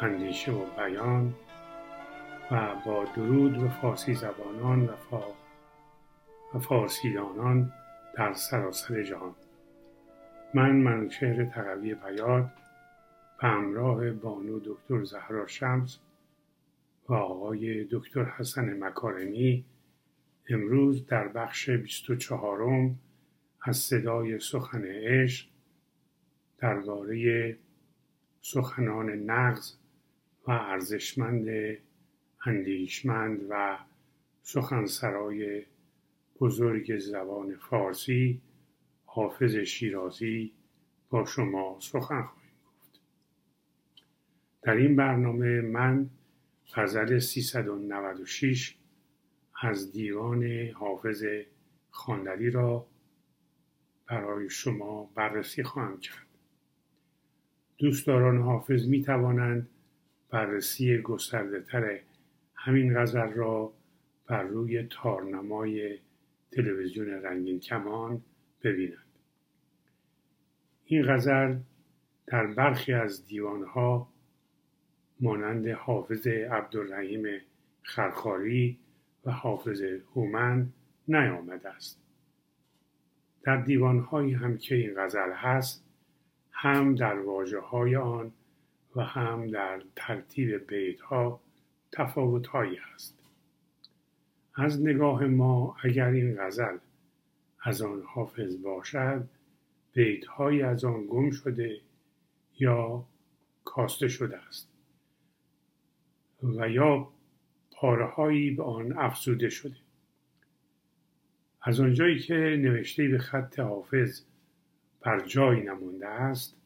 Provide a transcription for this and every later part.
اندیشه و بیان و با درود به فارسی زبانان و, فا و فارسیدانان در سراسر جهان. من منوچهر تقوی بیاد به همراه بانو دکتر زهرا شمس و آقای دکتر حسن مکارمی امروز در بخش 24 از صدای سخن عشق درباره سخنان نغز و ارزشمند اندیشمند و سخنسرای بزرگ زبان فارسی حافظ شیرازی با شما سخن خواهیم گفت. در این برنامه من غزل 396 از دیوان حافظ خواندنی را برای شما بررسی خواهم کرد. دوستداران حافظ می توانند بررسی گسترده تر همین غزل را بر روی تارنمای تلویزیون رنگین کمان ببینند این غزل در برخی از دیوانها مانند حافظ عبدالرحیم خرخاری و حافظ هومن نیامده است. در دیوانهایی هم که این غزل هست هم در واجه های آن و هم در ترتیب بیت ها تفاوت هایی هست از نگاه ما اگر این غزل از آن حافظ باشد بیت های از آن گم شده یا کاسته شده است و یا پارههایی به آن افزوده شده. از آنجایی که نوشته به خط حافظ بر جای نمونده است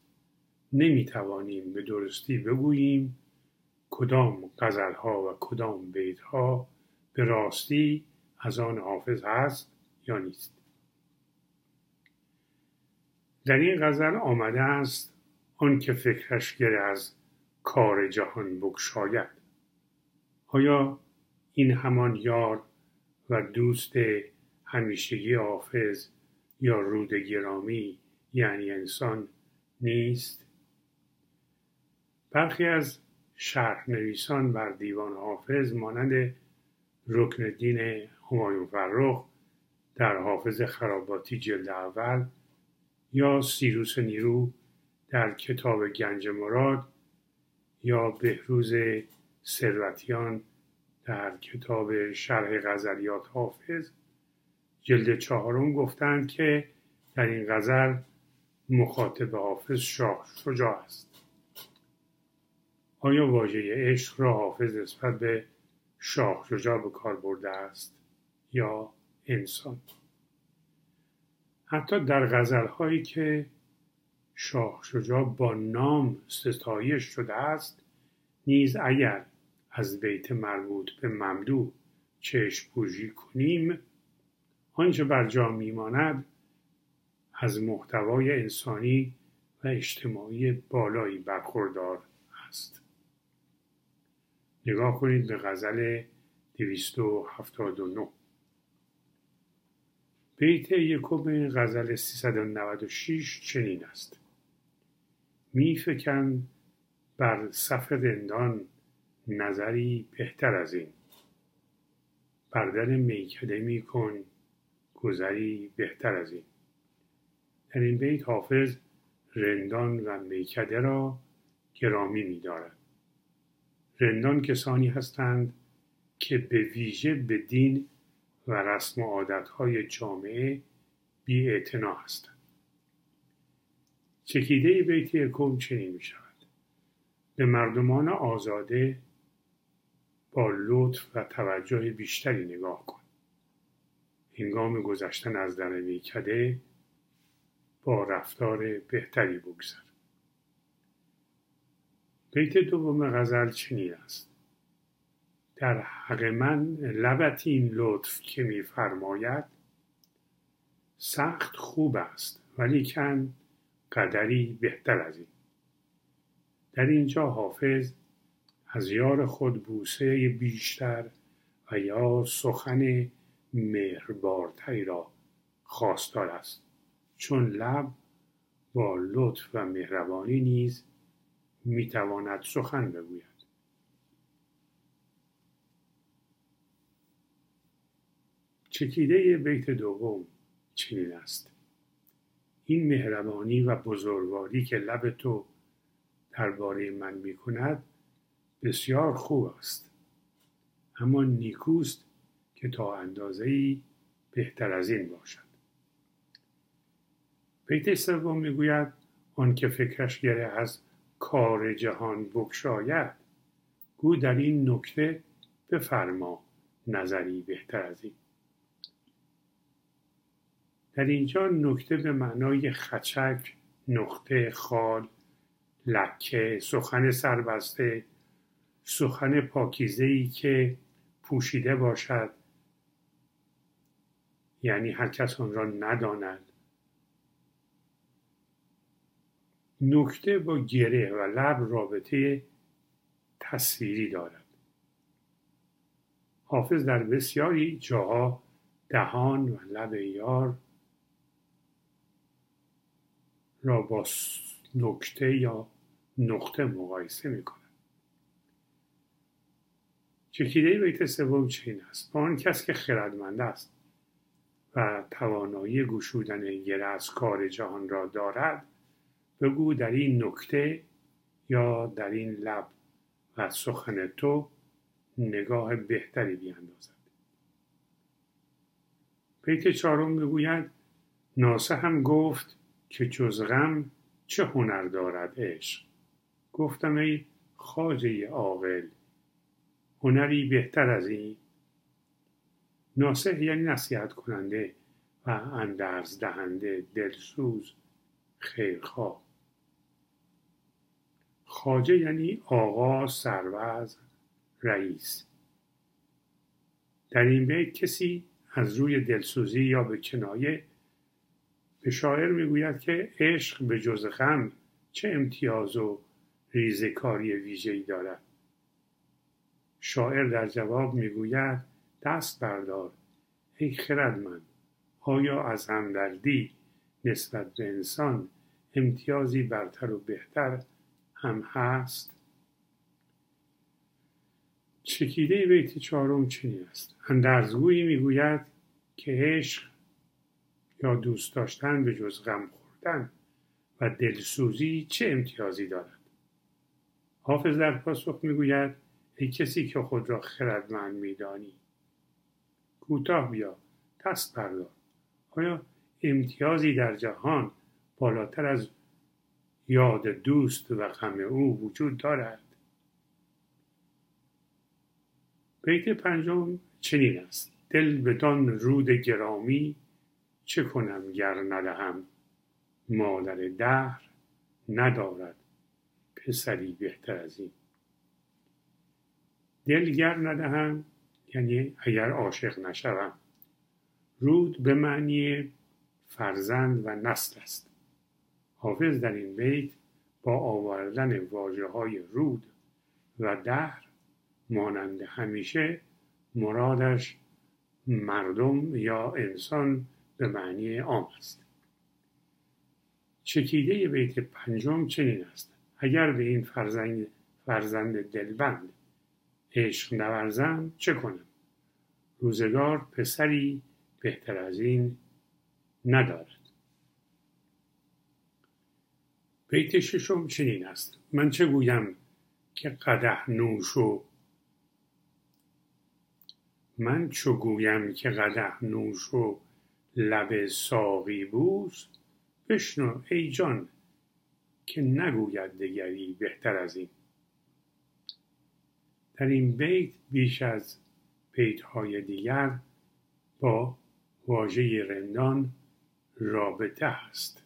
نمی توانیم به درستی بگوییم کدام غزلها و کدام بیتها به راستی از آن حافظ هست یا نیست. در این غزل آمده است آن که فکرش گره از کار جهان بگشاید. آیا این همان یار و دوست همیشگی حافظ یا رود گرامی یعنی انسان نیست؟ برخی از شرح نویسان بر دیوان حافظ مانند رکن دین همایون فرخ در حافظ خراباتی جلد اول یا سیروس نیرو در کتاب گنج مراد یا بهروز ثروتیان در کتاب شرح غزلیات حافظ جلد چهارم گفتند که در این غزل مخاطب حافظ شاه شجاع است. آیا واژه عشق را حافظ نسبت به شاه شجاع به کار برده است یا انسان؟ حتی در غزل هایی که شاه شجاع با نام ستایش شده است نیز اگر از بیت مربوط به ممدو چشم پوشی کنیم آنچه بر جا میماند از محتوای انسانی و اجتماعی بالایی برخوردار است. نگاه کنید به غزل 279 بیت یکم غزل 396 چنین است. میفکن بر صف رندان نظری بهتر از این. بردن میکده میکن گذری بهتر از این. در این بیت حافظ رندان و میکده را گرامی میدارد رندان کسانی هستند که به ویژه به دین و رسم و عادتهای جامعه بی هستند. چکیده بیت یکم چنین می شود به مردمان آزاده با لطف و توجه بیشتری نگاه کن. هنگام گذشتن از در میکده با رفتار بهتری بگذر. بیت دوم غزل چنین است. در حق من لبت این لطف که میفرماید سخت خوب است ولیکن قدری بهتر از این. در اینجا حافظ از یار خود بوسه بیشتر و یا سخن مهربارتری را خواستار است. چون لب با لطف و مهربانی نیز می‌تواند سخن بگوید. چکیده بیت دوم چنین است. این مهربانی و بزرگواری که لب تو درباره من می کند بسیار خوب است. اما نیکوست که تا اندازه ای بهتر از این باشد. بیت سوم می‌گوید آن که فکرش گره از کار جهان بکشاید گو در این نکته بفرما نظری بهتر از این. در اینجا نکته به معنای خچک نقطه خال لکه سخن سربسته سخن پاکیزه ای که پوشیده باشد یعنی هر کس آن را نداند. نکته با گره و لب رابطه تصویری دارد. حافظ در بسیاری جاها دهان و لب یار را با نکته یا نقطه مقایسه می کند چکیده بیت سوم چین است. آن کس که خردمند است و توانایی گشودن گره از کار جهان را دارد بگو در این نکته یا در این لب و سخن تو نگاه بهتری بیاندازد. بیت چهارم می‌گوید ناسه هم گفت که جز غم چه هنر دارد عشق. گفتم ای خواجه عاقل هنری بهتر از این. ناسه یعنی نصیحت کننده و اندرز دهنده دلسوز خیرخواه. خاجه یعنی آقا سروز رئیس. در این بیت کسی از روی دلسوزی یا به کنایه به شاعر می‌گوید که عشق به جز غم چه امتیاز و ریزکاری ویژه‌ای دارد. شاعر در جواب می‌گوید دست بردار ای خردمند آیا از همدردی نسبت به انسان امتیازی برتر و بهتر هم هست. چکیده بیت چهارم چنین است. اندرزگویی می‌گوید که عشق یا دوست داشتن به جز غم خوردن و دلسوزی چه امتیازی دارد؟ حافظ در پاسخ می‌گوید ای کسی که خود را خردمند میدانی کوتاه بیا دست بردار آیا امتیازی در جهان بالاتر از یاد دوست و غم او وجود دارد. بیت پنجم چنین است. دل بدان رود گرامی چه کنم گر ندهم؟ مادر دهر ندارد پسری بهتر از این. دل گر ندهم یعنی اگر عاشق نشوم رود به معنی فرزند و نسل است. حافظ در این بیت با آوردن واجه های رود و دهر مانند همیشه مرادش مردم یا انسان به معنی عام است. چکیده بیت پنجم چنین است. اگر به این فرزند, فرزند دلبند عشق نورزم چه کنم؟ روزگار پسری بهتر از این ندارد. بیت ششم چنین است. من چه گویم که قده نوش و من چو گویم که قده نوش و لب ساقی بوس بشنو ای جان که نگوید دگری بهتر از این. در این بیت بیش از های دیگر با واژه رندان رابطه است.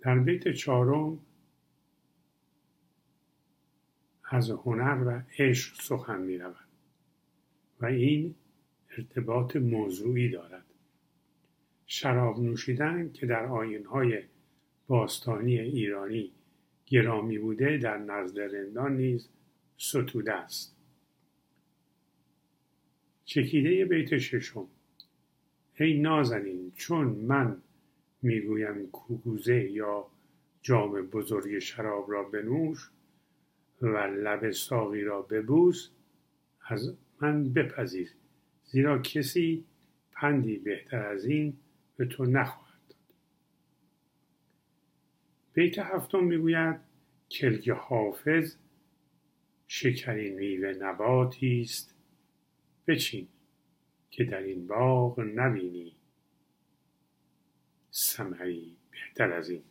در بیت چهارم از هنر و عشق سخن می رود و این ارتباط موضوعی دارد. شراب نوشیدن که در آینهای باستانی ایرانی گرامی بوده در نزد رندان نیز ستوده است. چکیده بیت ششم. ای نازنین چون من می‌گویم کوگوزه یا جام بزرگ شراب را بنوش و لب ساقی را ببوس از من بپذیر. زیرا کسی پندی بهتر از این به تو نخواهد داد. بیت هفتم می‌گوید کلک حافظ شکرین میوه نباتی است. بچین که در این باغ نبینی. ثمری بهتر از این.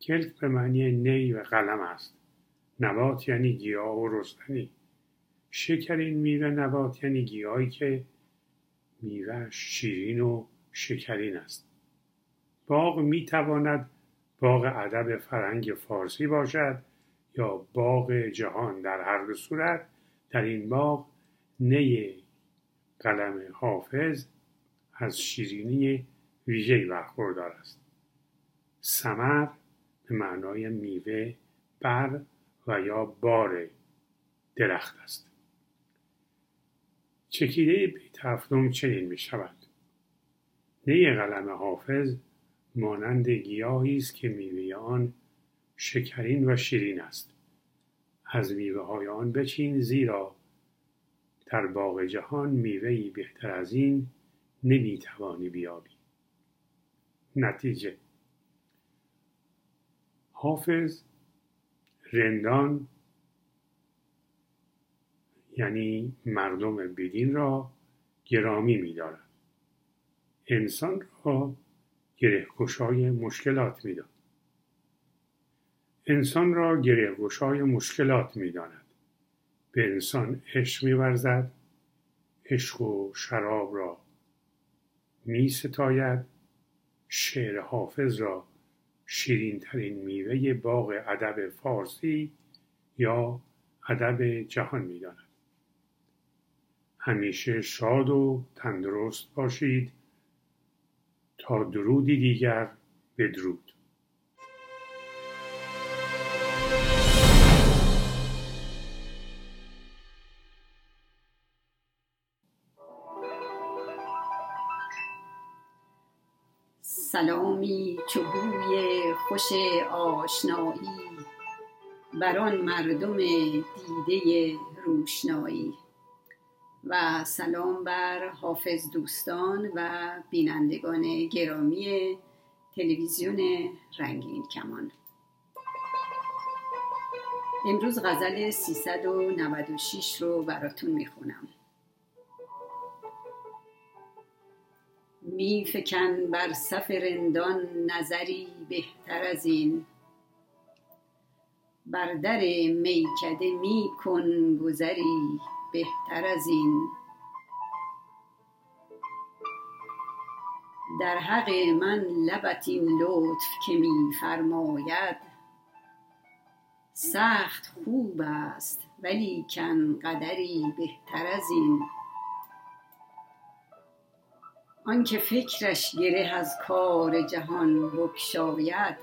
کلک به معنی نی و قلم است. نبات یعنی گیاه و رستنی. شکرین میوه نبات یعنی گیاهی که میوه شیرین و شکرین است. باغ می‌تواند باغ ادب فرهنگ فارسی باشد یا باغ جهان در هر دو صورت. در این باغ نی قلم حافظ از شیرینی ویژه‌ای برخوردار است. سمر به معنای میوه بر و یا بار درخت است. چکیده بیت هفتم چنین می شود نی قلم حافظ مانند گیاهی است که میوه آن شکرین و شیرین است. از میوه های آن بچین زیرا در باغ جهان میوهی بهتر از این نمی‌توانی بیابی. نتیجه. حافظ رندان یعنی مردم بدین را گرامی میدارد. انسان را گرهگشای مشکلات می‌داد انسان را گرهگشای مشکلات می‌داند. به انسان عشق میورزد عشق و شراب را می ستاید شعر حافظ را شیرین ترین میوه باغ ادب فارسی یا ادب جهان می‌داند. همیشه شاد و تندرست باشید تا درودی دیگر بدرود. سلامی چو بوی خوش آشنایی بر آن مردم دیده روشنایی. و سلام بر حافظ دوستان و بینندگان گرامی تلویزیون رنگین کمان. امروز غزل 396 رو براتون می‌خونم. میفکن بر صف رندان نظری بهتر از این. بر در میکده میکن گذری بهتر از این. در حق من لبت این لطف که میفرماید سخت خوب است ولیکن قدری بهتر از این. آنکه فکرش گره از کار جهان بگشاید.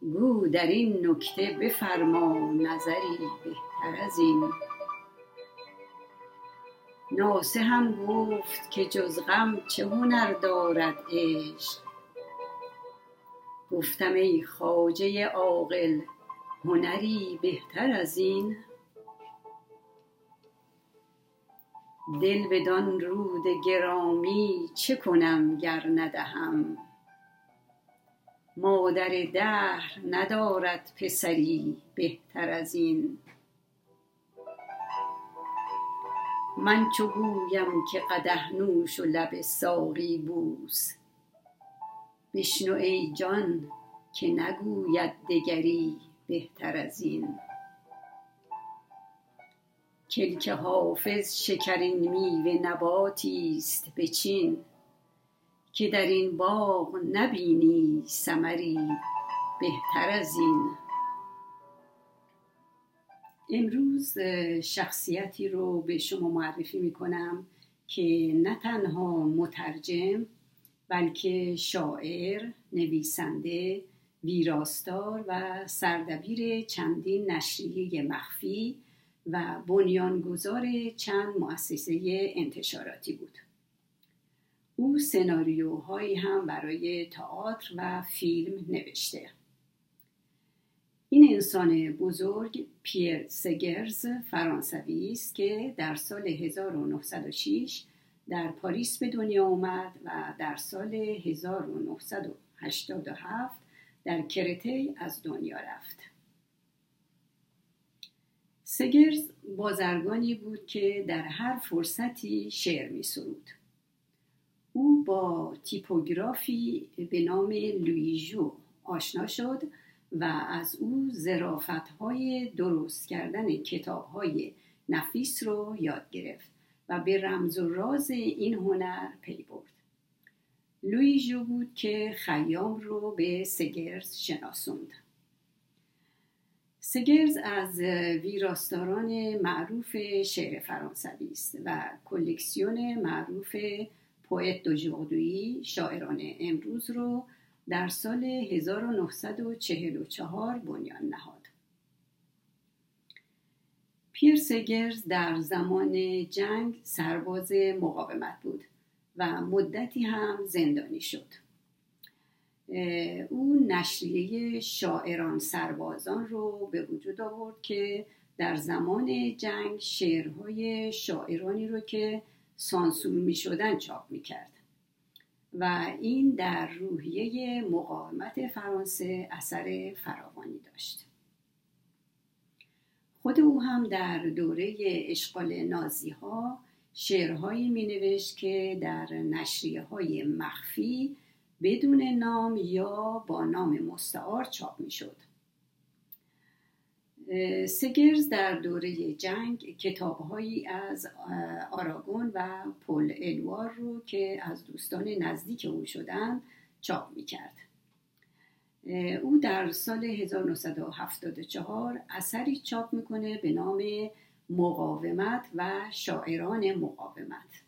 گو در این نکته بفرما نظری بهتر از این. ناصحم گفت که جز غم چه هنر دارد عشق؟ گفتم ای خواجه عاقل هنری بهتر از این. دل بدان رود گرامی چه کنم گر ندهم؟ مادر دهر ندارد پسری بهتر از این. من چو گویم که قدح نوش و لب ساقی بوس. بشنو ای جان که نگوید دگری بهتر از این. کلک حافظ شکرین میوه نباتی است بچین که در این باغ نبینی ثمری بهتر از این. امروز شخصیتی رو به شما معرفی می کنم که نه تنها مترجم بلکه شاعر، نویسنده، ویراستار و سردبیر چندین نشریه مخفی و بنیانگذار چند مؤسسه انتشاراتی بود او سناریوهایی هم برای تئاتر و فیلم نوشته این انسان بزرگ پیر سگرز فرانسوی است که در سال 1906 در پاریس به دنیا آمد و در سال 1987 در کرته از دنیا رفت. سگرز بازرگانی بود که در هر فرصتی شعر می سرود. او با تیپوگرافی به نام لویژو آشنا شد و از او ظرافت های درست کردن کتاب های نفیس رو یاد گرفت و به رمز و راز این هنر پی برد. لویژو بود که خیام رو به سگرز شناسوند. سگرز از ویراستاران معروف شعر فرانسوی است و کلکسیون معروف پویت دوژوردویی شاعران امروز رو در سال 1944 بنیان نهاد. پیر سگرز در زمان جنگ سرباز مقاومت بود و مدتی هم زندانی شد. او نشریه شاعران سربازان رو به وجود آورد که در زمان جنگ شعرهای شاعرانی رو که سانسور می شدن چاپ می کرد. و این در روحیه مقاومت فرانسه اثر فراوانی داشت خود او هم در دوره اشغال نازی ها شعرهایی می نوشت که در نشریه های مخفی بدون نام یا با نام مستعار چاپ می شد. سگرز در دوره جنگ کتابهایی از آراگون و پل الوار رو که از دوستان نزدیک او شدن چاپ می کرد. او در سال 1974 اثری چاپ می‌کنه به نام مقاومت و شاعران مقاومت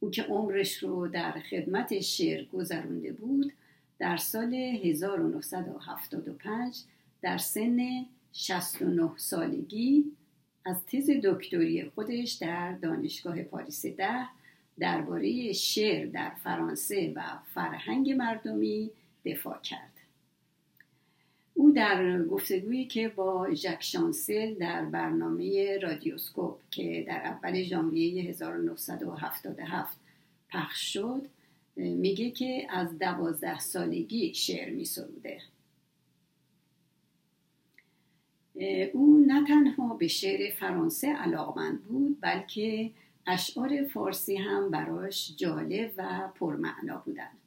او که عمرش رو در خدمت شعر گذرونده بود در سال 1975 در سن 69 سالگی از تز دکتری خودش در دانشگاه پاریس ده درباره شعر در فرانسه و فرهنگ مردمی دفاع کرد. او در گفتگویی که با ژک شانسل در برنامه رادیوسکوپ که در اول ژانویه 1977 پخش شد میگه که از دوازده سالگی شعر می سروده او نه تنها به شعر فرانسه علاقمند بود بلکه اشعار فارسی هم براش جالب و پرمعنا بودند.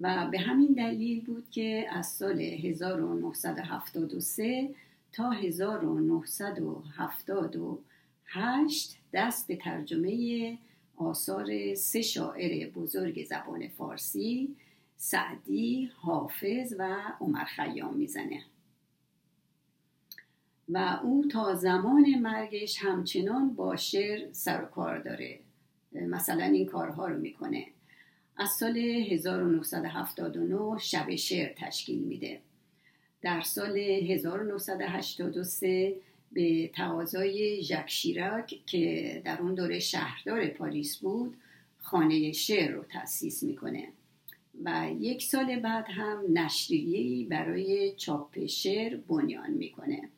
و به همین دلیل بود که از سال 1973 تا 1978 دست به ترجمه آثار سه شاعر بزرگ زبان فارسی سعدی، حافظ و عمر خیام می‌زنه. و او تا زمان مرگش همچنان با شعر سر و کار داره. مثلا این کارها رو می‌کنه. از سال 1979 شب شعر تشکیل میده. در سال 1983 به تقاضای ژک شیراک که در اون دوره شهردار پاریس بود خانه شعر رو تأسیس می‌کنه. و یک سال بعد هم نشریه‌ای برای چاپ شعر بنیان می‌کنه.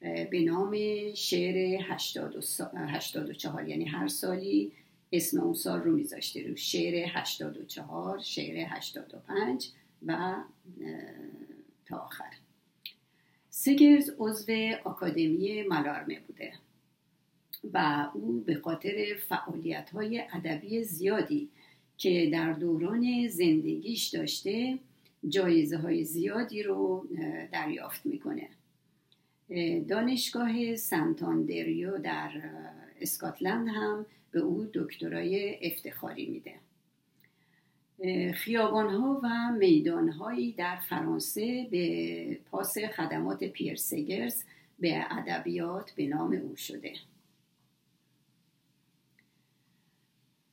به نام شعر 84 یعنی هر سالی اسم اون سال رو میذاشته رو شعر 84 شعر 85 و تا آخر. سگرز عضو آکادمی ملارمه بوده و او به خاطر فعالیت های ادبی زیادی که در دوران زندگیش داشته جایزه های زیادی رو دریافت می‌کنه. دانشگاه سنتاندریو در اسکاتلند هم به او دکترای افتخاری میده. خیابانها و میدانهایی در فرانسه به پاس خدمات پیرسگرز به ادبیات به نام او شده.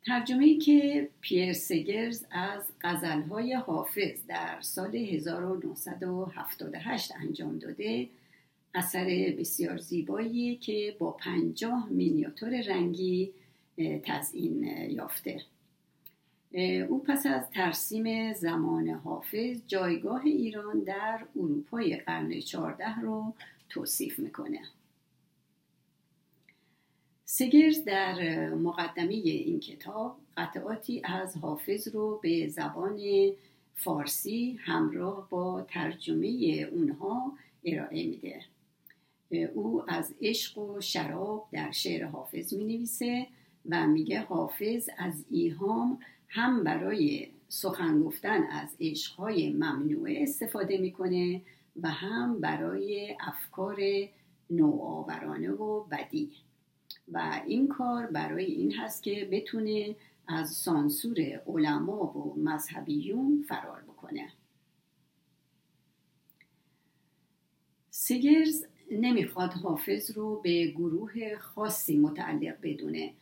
ترجمه که پیر سگرز از غزلهای حافظ در سال 1978 انجام داده اثر بسیار زیبایی که با پنجاه مینیاتور رنگی تزئین یافته. او پس از ترسیم زمان حافظ جایگاه ایران در اروپای قرن چهارده رو توصیف می‌کنه. سگرز در مقدمه این کتاب قطعاتی از حافظ رو به زبان فارسی همراه با ترجمه اونها ارائه میده. او از عشق و شراب در شعر حافظ می نویسه و میگه حافظ از ایهام هم برای سخن گفتن از عشقهای ممنوعه استفاده می‌کنه و هم برای افکار نوآورانه و بدی. و این کار برای این هست که بتونه از سانسور علما و مذهبیون فرار بکنه. سگرز نمی‌خواد حافظ رو به گروه خاصی متعلق بدونه.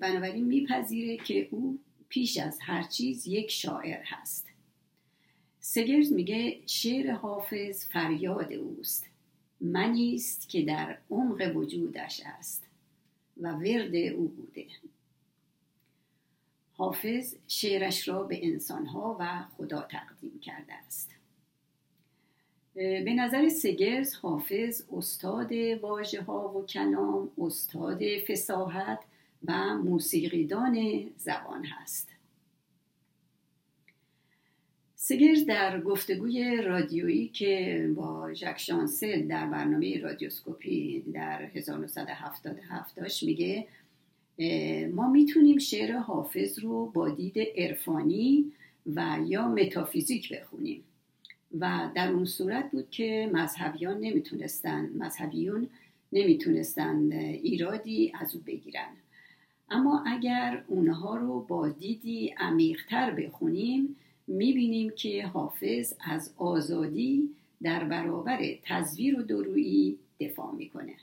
بنابراین میپذیره که او پیش از هر چیز یک شاعر هست. سگرز میگه شعر حافظ فریاد اوست. منی است که در عمق وجودش است و ورد او بوده. حافظ شعرش را به انسانها و خدا تقدیم کرده است. به نظر سگرز حافظ استاد واژه ها و کلام استاد فساحت و موسیقیدان زبان هست. سگرز در گفتگوی رادیویی که با ژک شانسل در برنامه رادیوسکوپی در 1977 داشت میگه ما می‌تونیم شعر حافظ رو با دید عرفانی و یا متافیزیک بخونیم. و در اون صورت بود که مذهبیان نمی‌تونستن مذهبیون نمی‌تونستن ایرادی از او بگیرن. اما اگر اونها رو با دیدی عمیقتر بخونیم می‌بینیم که حافظ از آزادی در برابر تزویر و درویی دفاع می‌کنه.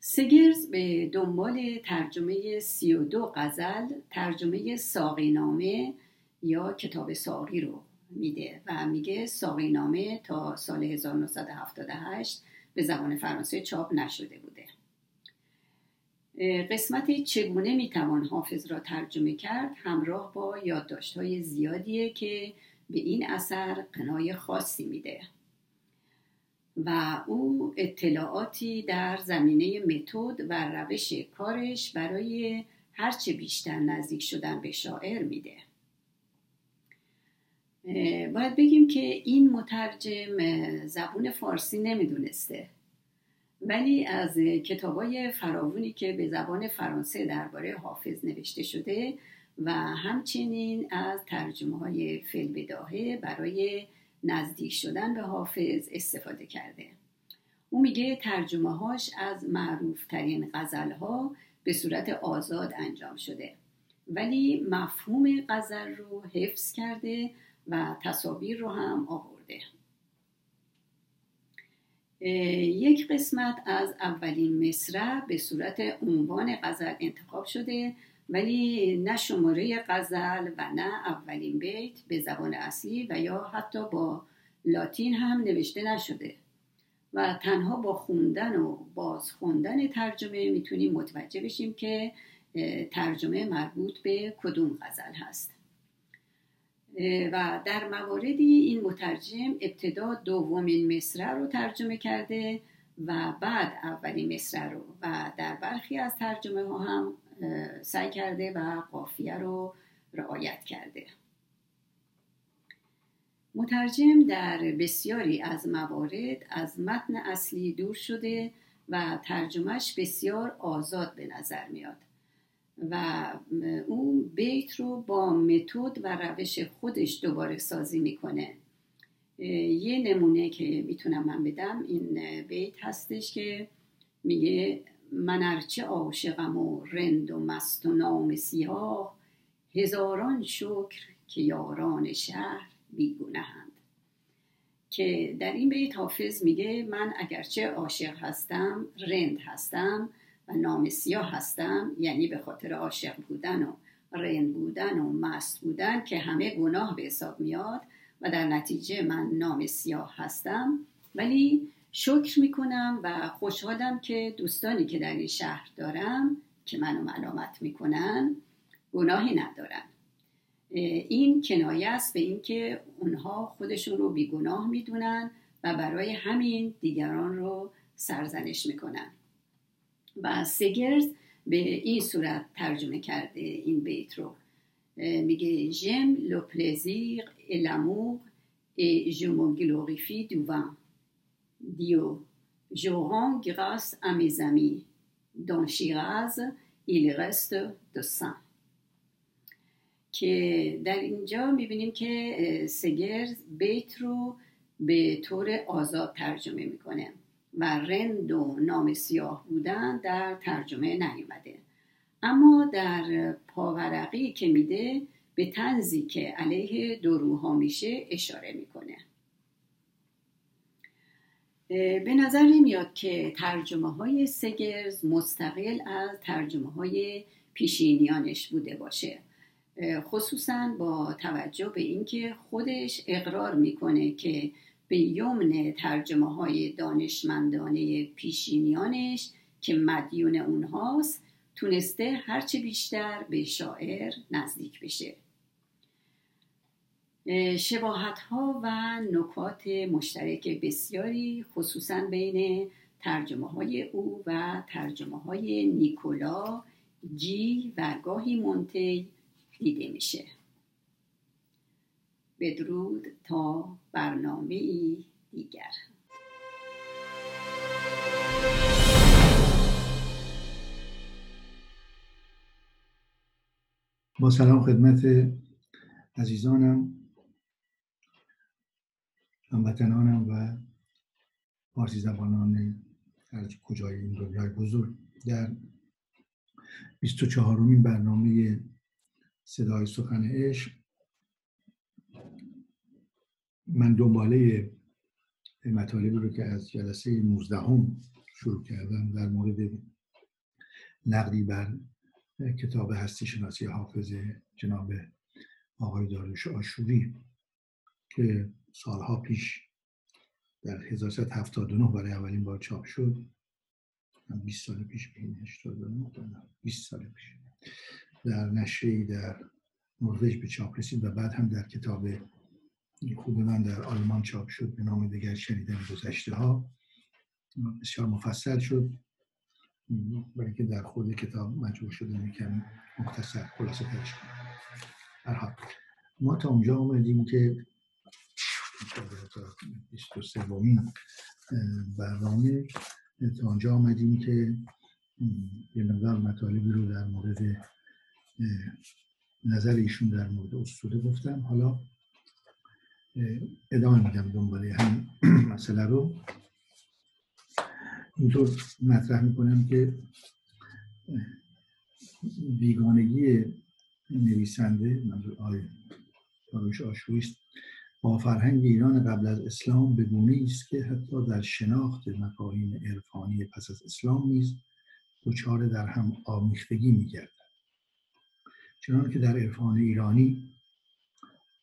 سگرز به دنبال ترجمه سی و دو غزل ترجمه ساقینامه یا کتاب ساقی رو میده و میگه ساقینامه تا سال 1978 به زبان فرانسه چاپ نشده بوده قسمت چگونه می‌توان حافظ را ترجمه کرد همراه با یادداشت‌های زیادیه که به این اثر قنای خاصی میده. و او اطلاعاتی در زمینه متد و روش کارش برای هرچه بیشتر نزدیک شدن به شاعر میده. باید بگیم که این مترجم زبون فارسی نمی‌دونسته. ولی از کتابای فراوونی که به زبان فرانسه درباره حافظ نوشته شده و همچنین از ترجمه های فلبداهه برای نزدیک شدن به حافظ استفاده کرده. او میگه ترجمه هاش از معروف ترین غزل ها به صورت آزاد انجام شده. ولی مفهوم غزل رو حفظ کرده و تصاویر رو هم آورده. یک قسمت از اولین مصرع به صورت عنوان غزل انتخاب شده ولی نه شماره غزل و نه اولین بیت به زبان اصلی و یا حتی با لاتین هم نوشته نشده. و تنها با خوندن و باز خوندن ترجمه می‌تونیم متوجه بشیم که ترجمه مربوط به کدوم غزل هست. و در مواردی این مترجم ابتدا دومین مصرع رو ترجمه کرده و بعد اولین مصرع رو و در برخی از ترجمه ها هم سعی کرده و قافیه رو رعایت کرده. مترجم در بسیاری از موارد از متن اصلی دور شده و ترجمهش بسیار آزاد به نظر میاد. و اون بیت رو با متد و روش خودش دوباره سازی می‌کنه. یه نمونه که می‌تونم من بدم این بیت هستش که میگه من ارچه عاشقم و رند و مست و نام سیاه هزاران شکر که یاران شهر بیگونهند که در این بیت حافظ میگه من اگرچه عاشق هستم رند هستم و نام سیاه هستم یعنی به خاطر عاشق بودن و رند بودن و مست بودن که همه گناه به حساب میاد و در نتیجه من نام سیاه هستم. ولی شکر می‌کنم و خوشحالم که دوستانی که در این شهر دارم که منو ملامت می‌کنن گناهی ندارن. این کنایه است به اینکه اونها خودشون رو بیگناه می‌دونن و برای همین دیگران رو سرزنش می‌کنن. و سگرز به این صورت ترجمه کرده این بیت رو. میگه جم لو پلزیر ای لامور ای جمو گلوریفی دو دیو جوران، گراس ا می زامی شیراز ایل رست دو سان که در اینجا می‌بینیم که سگرز بیت رو به طور آزاد ترجمه می‌کنه. و رند و نام سیاه بودن در ترجمه نیومده. اما در پاورقی که میده به تنزی که علیه دروها میشه اشاره می‌کنه. به نظر نمیاد که ترجمه های سگرز مستقل از ترجمه های پیشینیانش بوده باشه. خصوصا با توجه به اینکه خودش اقرار می‌کنه که به یمن ترجمه های دانشمندانه پیشینیانش که مدیون اونهاست تونسته هرچه بیشتر به شاعر نزدیک بشه. شباهت ها و نکات مشترک بسیاری خصوصا بین ترجمه های او و ترجمه های نیکولا جی و گاهی مونتی دیده میشه. بدرود تا برنامه دیگر. با سلام خدمت عزیزانم هموطنانم و فارسی زبانان در کجای این دنیای بزرگ. در 24 مین برنامه صدای سخن عشق من دنباله مطالبی رو که از جلسه 19 هم شروع کردم در مورد نقدی بر کتاب هستی شناسی حافظ جناب آقای داروش آشوری که سالها پیش در 1379 برای اولین بار چاپ شد. 20 سال پیش بین 20 سال پیش. در نشری در نروژ به چاپ رسید و بعد هم در کتاب خوب من در آلمان چاپ شد به نام دیگر شنیدن گذشته ها بسیار مفصل شد. برای که در خود کتاب مجبور شده کمی مختصر خلاصه ترش کنم. ما تا اونجا آمدیم که تا سومین برنامه. تا آنجا آمدیم که یه مقدار مطالبی رو در مورد نظر ایشون در مورد اسطوره گفتم. حالا ادامه میدم دنباله همین مسئله رو. اینطور مطرح می‌کنم که بیگانگی نویسنده منظور آقای داروش آشویست با فرهنگ ایران قبل از اسلام به گونه است که حتی در شناخت مفاهیم عرفانی پس از اسلام نیز دچار در هم آمیختگی میگردد. چنان که در عرفان ایرانی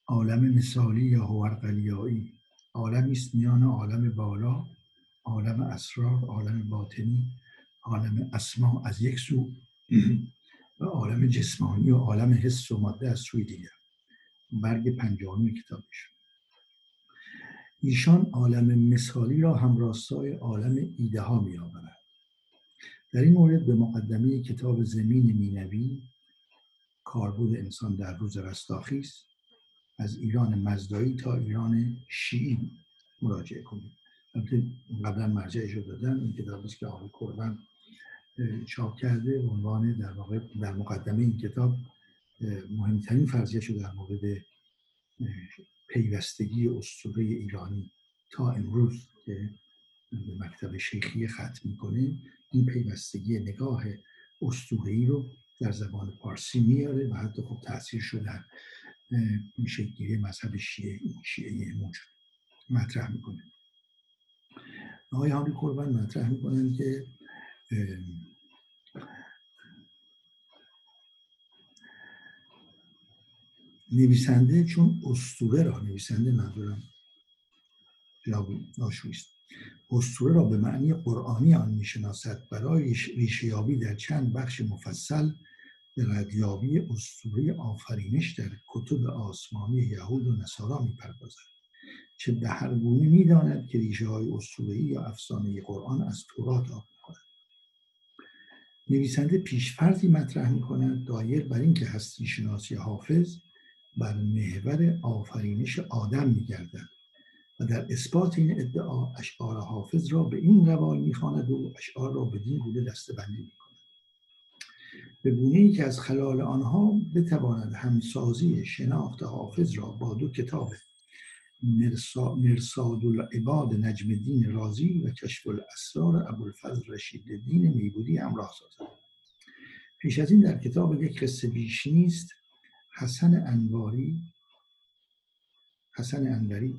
عالم مثالی یا هورقلیایی عالمی است میان عالم بالا عالم اسرار عالم باطنی عالم اسما از یک سو و عالم جسمانی و عالم حس و ماده از سوی دیگر. برگ پنجامی کتابش. ایشان عالم مثالی را هم راستای عالم ایده ها می آورد. در این مورد به مقدمه کتاب زمین مینوی کاربود انسان در روز رستاخیز از ایران مزدایی تا ایران شیعی مراجعه کنید البته قبلا مرجعش رو دادن این کتاب است که آقای کربن چاپ کرده عنوان در واقع در مقدمه این کتاب مهمترین فرضیه رو در مورد پیوستگی اسطوره ایرانی تا امروز که به مکتب شیخی ختم می‌کنه این پیوستگی نگاه اسطوره‌ای رو در زبان پارسی میاره و حتی خب تاثیر شده شکلی مذهب شیعه شیعه موجود مطرح می‌کنه. آقای هانی قربان مطرح می‌کنن که نویسنده چون استوره را نویسنده منظورم جناب ناشویست. استوره را به معنی قرآنی آن می‌شناسد. برای ریشیابی در چند بخش مفصل به ردیابی اسطوره آفرینش در کتب آسمانی یهود و نصارا می‌پردازد چه به هر گونه می‌داند که ریشه های اسطوره‌ای یا افسانه قرآن از تورات آب می‌کند نویسنده پیشفرضی مطرح می‌کند دایر بر اینکه هستی شناسی حافظ بر محور آفرینش آدم میگردد و در اثبات این ادعا اشعار حافظ را به این روال می‌خواند و اشعار را بدین گونه دستبندی می‌کند. به گونه ای که از خلال آنها بتواند همسازی شناخت حافظ را با دو کتاب مرساد العباد نجم الدین رازی و کشف الاسرار ابوالفضل رشید الدین میبودی همراه سازد. پیش از این در کتاب یک قصه بیش نیست حسن انواری حسن انوری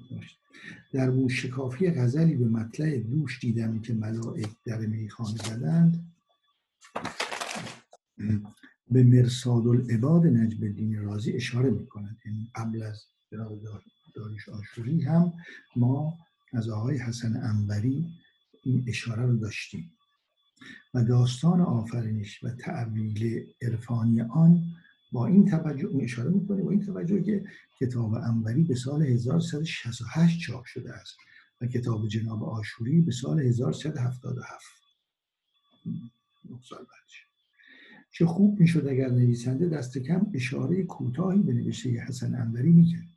در موشکافی غزلی به مطلع دوش دیدم که ملائک در میخانه زدند. به مرساد العباد نجم الدین رازی اشاره می‌کند. یعنی قبل از جناب داریش آشوری هم ما از آقای حسن انوری این اشاره رو داشتیم. و داستان آفرینش و تعویل عرفانی آن با این توجه اون اشاره می‌کنه با این توجه که کتاب انوری به سال 1168 چاپ شده است و کتاب جناب آشوری به سال 1177 سال بعدش. چه خوب می‌شد اگر نویسنده دست کم اشاره کوتاهی به نوشته حسن انوری می‌کرد.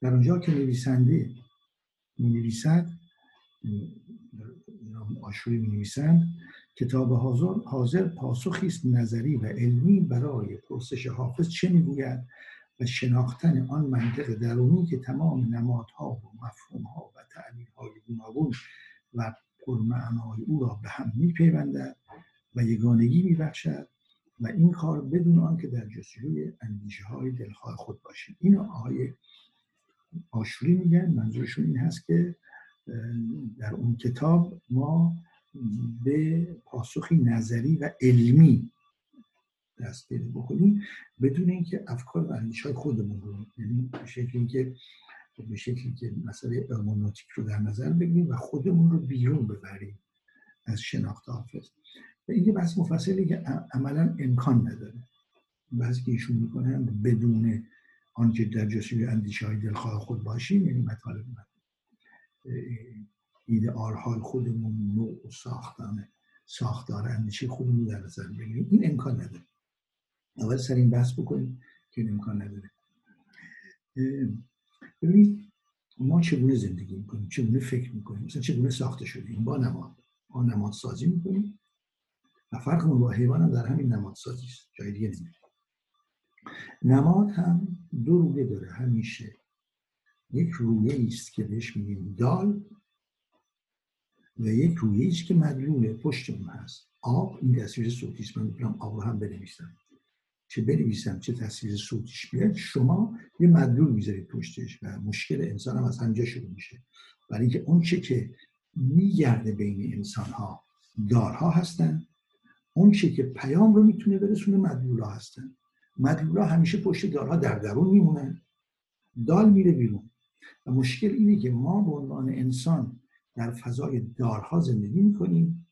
در آنجا که نویسنده می نویسد آشوری می نویسند کتاب حاضر, حاضر پاسخی است نظری و علمی برای پرسش حافظ چه می‌گوید و شناختن آن منطق درونی که تمام نمادها و مفهومها و تعلیمهای گوناگون و پرمعنای او را به هم میپیوندد. و یگانگی میبخشد و این کار بدون آنکه در جستجوی اندیشه های دلخواه خود باشید این آقای آشوری میگن منظورشون این هست که در اون کتاب ما به پاسخی نظری و علمی دست پیدا بکنیم بدون اینکه افکار و اندیش های خودمون رو یعنی به شکلی که به شکلی که مسئله ارمونوتیک رو در نظر بگیریم و خودمون رو بیرون ببریم از شناخت حافظ. این بحث مفصلی که عملا امکان نداره. بعضی که ایشون می‌کنن بدون آنکه در جستجوی اندیشه های دلخواه خود باشیم یعنی مطالب ایدئال خودمون نوع ساختن ساختار اندیشه خودمون در نظر بگیریم. این امکان نداره. اول سر این بحث بکنیم که این امکان نداره. ببینید ما چگونه زندگی می‌کنیم؟ چگونه فکر می‌کنیم؟ مثلا چگونه ساخته شدیم؟ با نماد. با نماد سازی می‌کنیم. و فرق با حیوان هم در همین نماد سازی است جای دیگه نمیره نماد هم دو رویه داره همیشه. یک رویه است که بهش میگیم دال و یک رویه است که مدلول پشت اون هست. آب این تصویر صوتی است من می‌تونم آب رو هم بنویسم. چه بنویسم چه تصویر صوتیش بیاد شما یه مدلول می‌ذارید پشتش و مشکل انسان هم از همجا شروع میشه. برای اینکه اون چه که میگرده بین انسان ها دارها هستن اون چه که پیام رو می‌تونه برسونه مدلول ها هستن. مدلول ها همیشه پشت دارها در درون میمونن دال میره بیرون. و مشکل اینه که ما به عنوان انسان در فضای دارها زندگی می‌کنیم.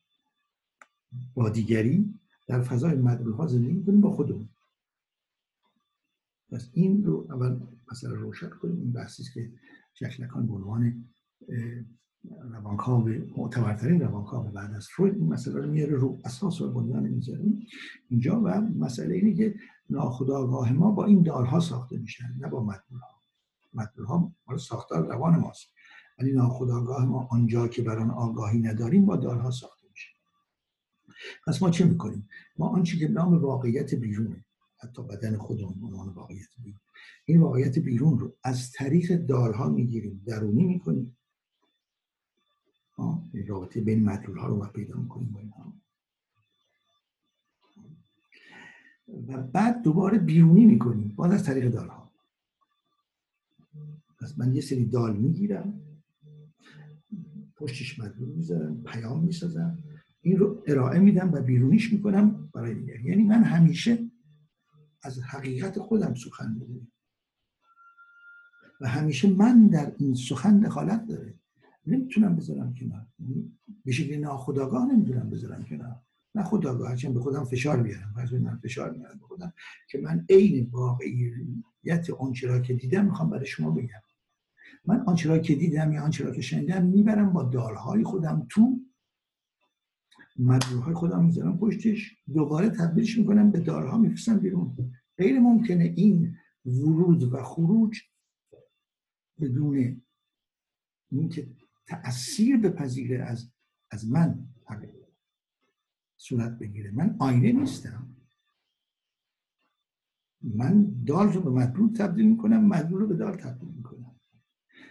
با دیگری در فضای مدلول ها زندگی می‌کنیم با خودمون. پس این رو اول مثلا روشن کنیم. این بحثی که شکلکان به عنوان روانکاو معتبرترین روانکاو بعد از فروید این مسئله رو میاره رو اساس و بنیان می‌ذاریم اینجا و مسئله اینه که ناخودآگاه ما با این دارها ساخته میشن نه با مدلول ها مدلول ها مال ساختار روان ماست. ولی ناخودآگاه ما آنجا که بر آن آگاهی نداریم با دارها ساخته میشه. پس ما چه می‌کنیم؟ ما آنچه که نام واقعیت بیرونه حتی بدن خودمون عنوان واقعیت بیرون. این واقعیت بیرون رو از طریق دارها می‌گیریم درونی می‌کنیم. رابطه بین مدلول ها رو پیدا می‌کنیم با اینها. و بعد دوباره بیرونی می‌کنیم باز از طریق دارها پس من یه سری دال می‌گیرم پشتش مدلول می‌ذارم پیام می‌سازم این رو ارائه میدم و بیرونیش می‌کنم برای دیگر یعنی من همیشه از حقیقت خودم سخن می‌گویم. و همیشه من در این سخن دخالت داره. نمی‌تونم بذارم کنار. به شکل ناخداگاه نمی‌تونم بذارم کنار. نه خداگاه هرچند به خودم فشار بیارم. فرض من فشار میارم به خودم که من عین واقعیت آنچه را که دیدم می‌خوام برای شما بگم. من آنچه را که دیدم یا آنچه را که شنیدم می‌برم با دالهای خودم تو مدروهای خودم می‌ذارم پشتش. دوباره تبدیلش می‌کنم به دارها میفرستم بیرون. غیر ممکنه این ورود و خروج بدون اینکه تأثیر بپذیره از از من. صورت بگیره. من آینه نیستم. من دال رو به مدلول تبدیل می‌کنم مدلول رو به دال تبدیل می‌کنم.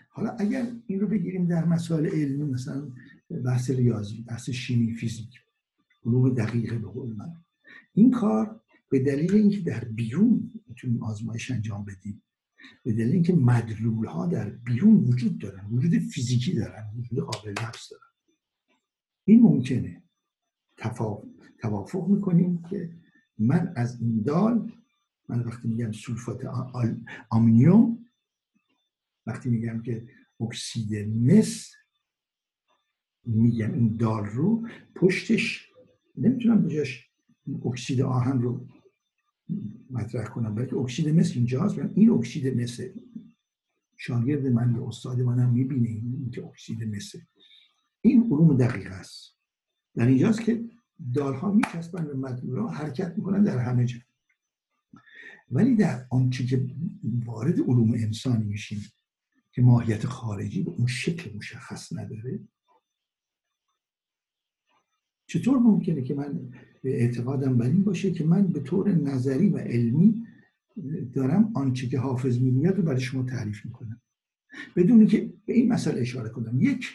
حالا اگر این رو بگیریم در مسائل علمی مثلا بحث ریاضی بحث شیمی فیزیک علوم دقیقه به قول من. این کار به دلیل اینکه در بیرون می‌تونیم آزمایش انجام بدیم به دلیل اینکه مدلول ها در بیرون وجود دارن وجود فیزیکی دارن وجود قابل لمس دارن. این ممکنه. توافق می‌کنیم که من از این دال من وقتی میگم سولفات آمینیوم وقتی میگم که اکسید مس میگم این دال رو پشتش نمی‌تونم بجاش اکسید آهن رو مطرح کنم. بلکه اکسید مس اینجاست. و این اکسید مس شاگرد من یا استاد منم می‌بینه این که اکسید مس این علوم دقیق است. در اینجاست که دالها میچسبن به مدلول حرکت می‌کنن در همه جا. ولی در آنچه که وارد علوم انسانی میشیم که ماهیت خارجی به اون شکل مشخص نداره چطور ممکنه که من اعتقادم بر این باشه که من به طور نظری و علمی دارم آنچه که حافظ می‌گوید رو برای شما تعریف می‌کنم. بدون که به این مسئله اشاره کنم. یک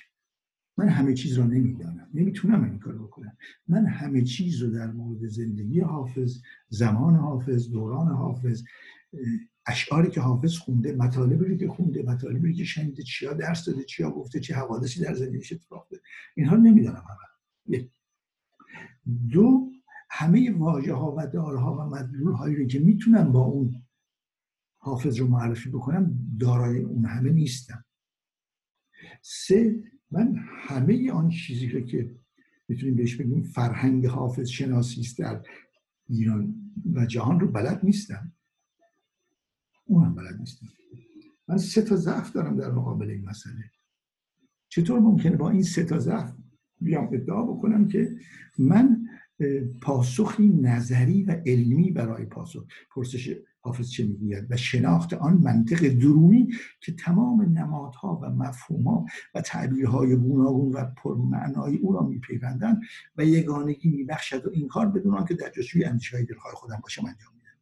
من همه چیز را نمی‌دانم. نمی‌تونم این کار بکنم. من همه چیز رو در مورد زندگی حافظ زمان حافظ دوران حافظ اشعاری که حافظ خونده مطالبی که خونده مطالبی که شنیده چیا درس داده چیا گفته چه حوادثی در زندگیش اتفاق افتاده. اینها نمی‌دانم همه یک. دو همه واژه ها و دارها و مدلول هایی رو که می‌تونم با اون حافظ رو معرفی بکنم دارای اون همه نیستم. سه من همه آن چیزی رو که می‌تونیم بهش بگیم فرهنگ حافظ شناسی است در ایران و جهان رو بلد نیستم. اون هم بلد نیستم. من سه تا ضعف دارم در مقابل این مسئله. چطور ممکنه با این سه تا ضعف بیام ادعا بکنم که من پاسخی نظری و علمی برای پاسخ پرسش حافظ چه می‌گوید و شناخت آن منطق درونی که تمام نمادها و مفهومها و تعبیرهای گوناگون و پرمعنایی او را میپیوندند و یگانگی میبخشد و این کار بدون که در جستجوی اندیشههای دلخواه خودم باشم انجام میدم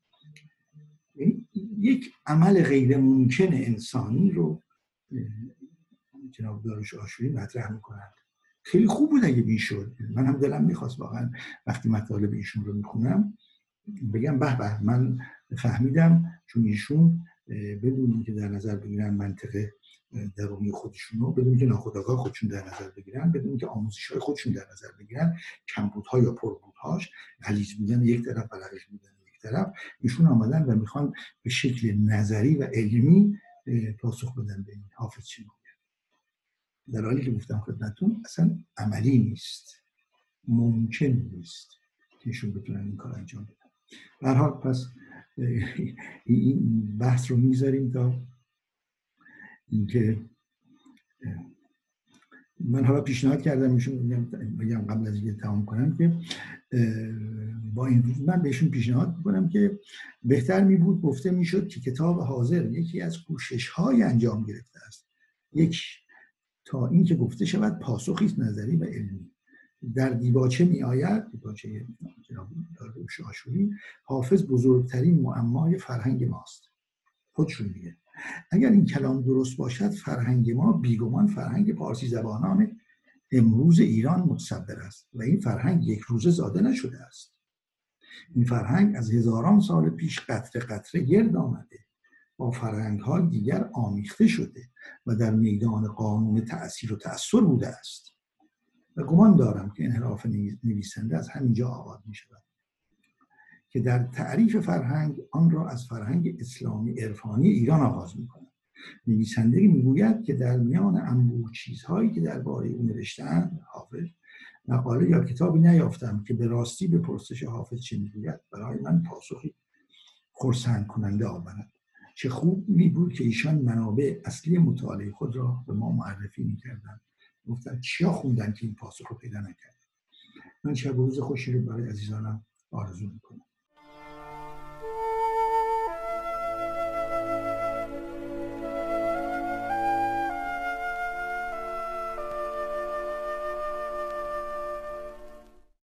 یعنی یک عمل غیر ممکن انسانی رو جناب داروش آشوری مطرح می‌کنند خیلی خوب بود اگه بیشد من هم دلم می‌خواست واقعا وقتی مطالب ایشون رو می‌خونم بگم به به من فهمیدم چون ایشون بدون که در نظر بگیرن منطق درونی خودشون رو بدون که ناخودآگاه خودشون در نظر بگیرن بدون که آموزش های خودشون در نظر بگیرن کمبودها یا پربودهاش غلیظ بودن یک طرف و بودن یک طرف ایشون آمدن و می‌خوان به شکل نظری و علمی پاسخ بدن به این حافظ چی در که گفتم خدمتتون اصلا عملی نیست. ممکن نیست که ایشون بتونن این کار انجام بدن. حال پس این بحث رو می‌ذاریم تا اینکه من حالا پیشنهاد کردم ایشون بگم قبل از اینکه تمام کنم که با این من بهشون پیشنهاد می‌کنم که بهتر می بود گفته می‌شد که کتاب حاضر یکی از کوشش های انجام گرفته است. یک تا اینکه گفته شود پاسخی نظری و علمی. در دیباچه می آید دیباچه آشوری حافظ بزرگترین معمای فرهنگ ماست. خودشون میگه اگر این کلام درست باشد فرهنگ ما بیگمان فرهنگ پارسی زبانان امروز ایران متصبر است و این فرهنگ یک روزه زاده نشده است. این فرهنگ از هزاران سال پیش قطره قطره گرد آمده. با فرهنگ های دیگر آمیخته شده و در میدان قانون تأثیر و تأثیر بوده است. و گمان دارم که انحراف نویسنده از همینجا آغاز می شود که در تعریف فرهنگ آن را از فرهنگ اسلامی عرفانی ایران آغاز می کند نویسنده می‌گوید که در میان انبوه چیزهایی که درباره او نوشتند حافظ مقاله یا کتابی نیافتم که به راستی به پرسش حافظ چه می‌گوید برای من پاسخی خرسند کننده آورد. چه خوب می بود که ایشان منابع اصلی مطالعه خود را به ما معرفی می‌کردند. گفتن چیا خوندن که این پاسخ رو پیدا نکرد من شب روز خوشی رو برای عزیزانم آرزو می‌کنم.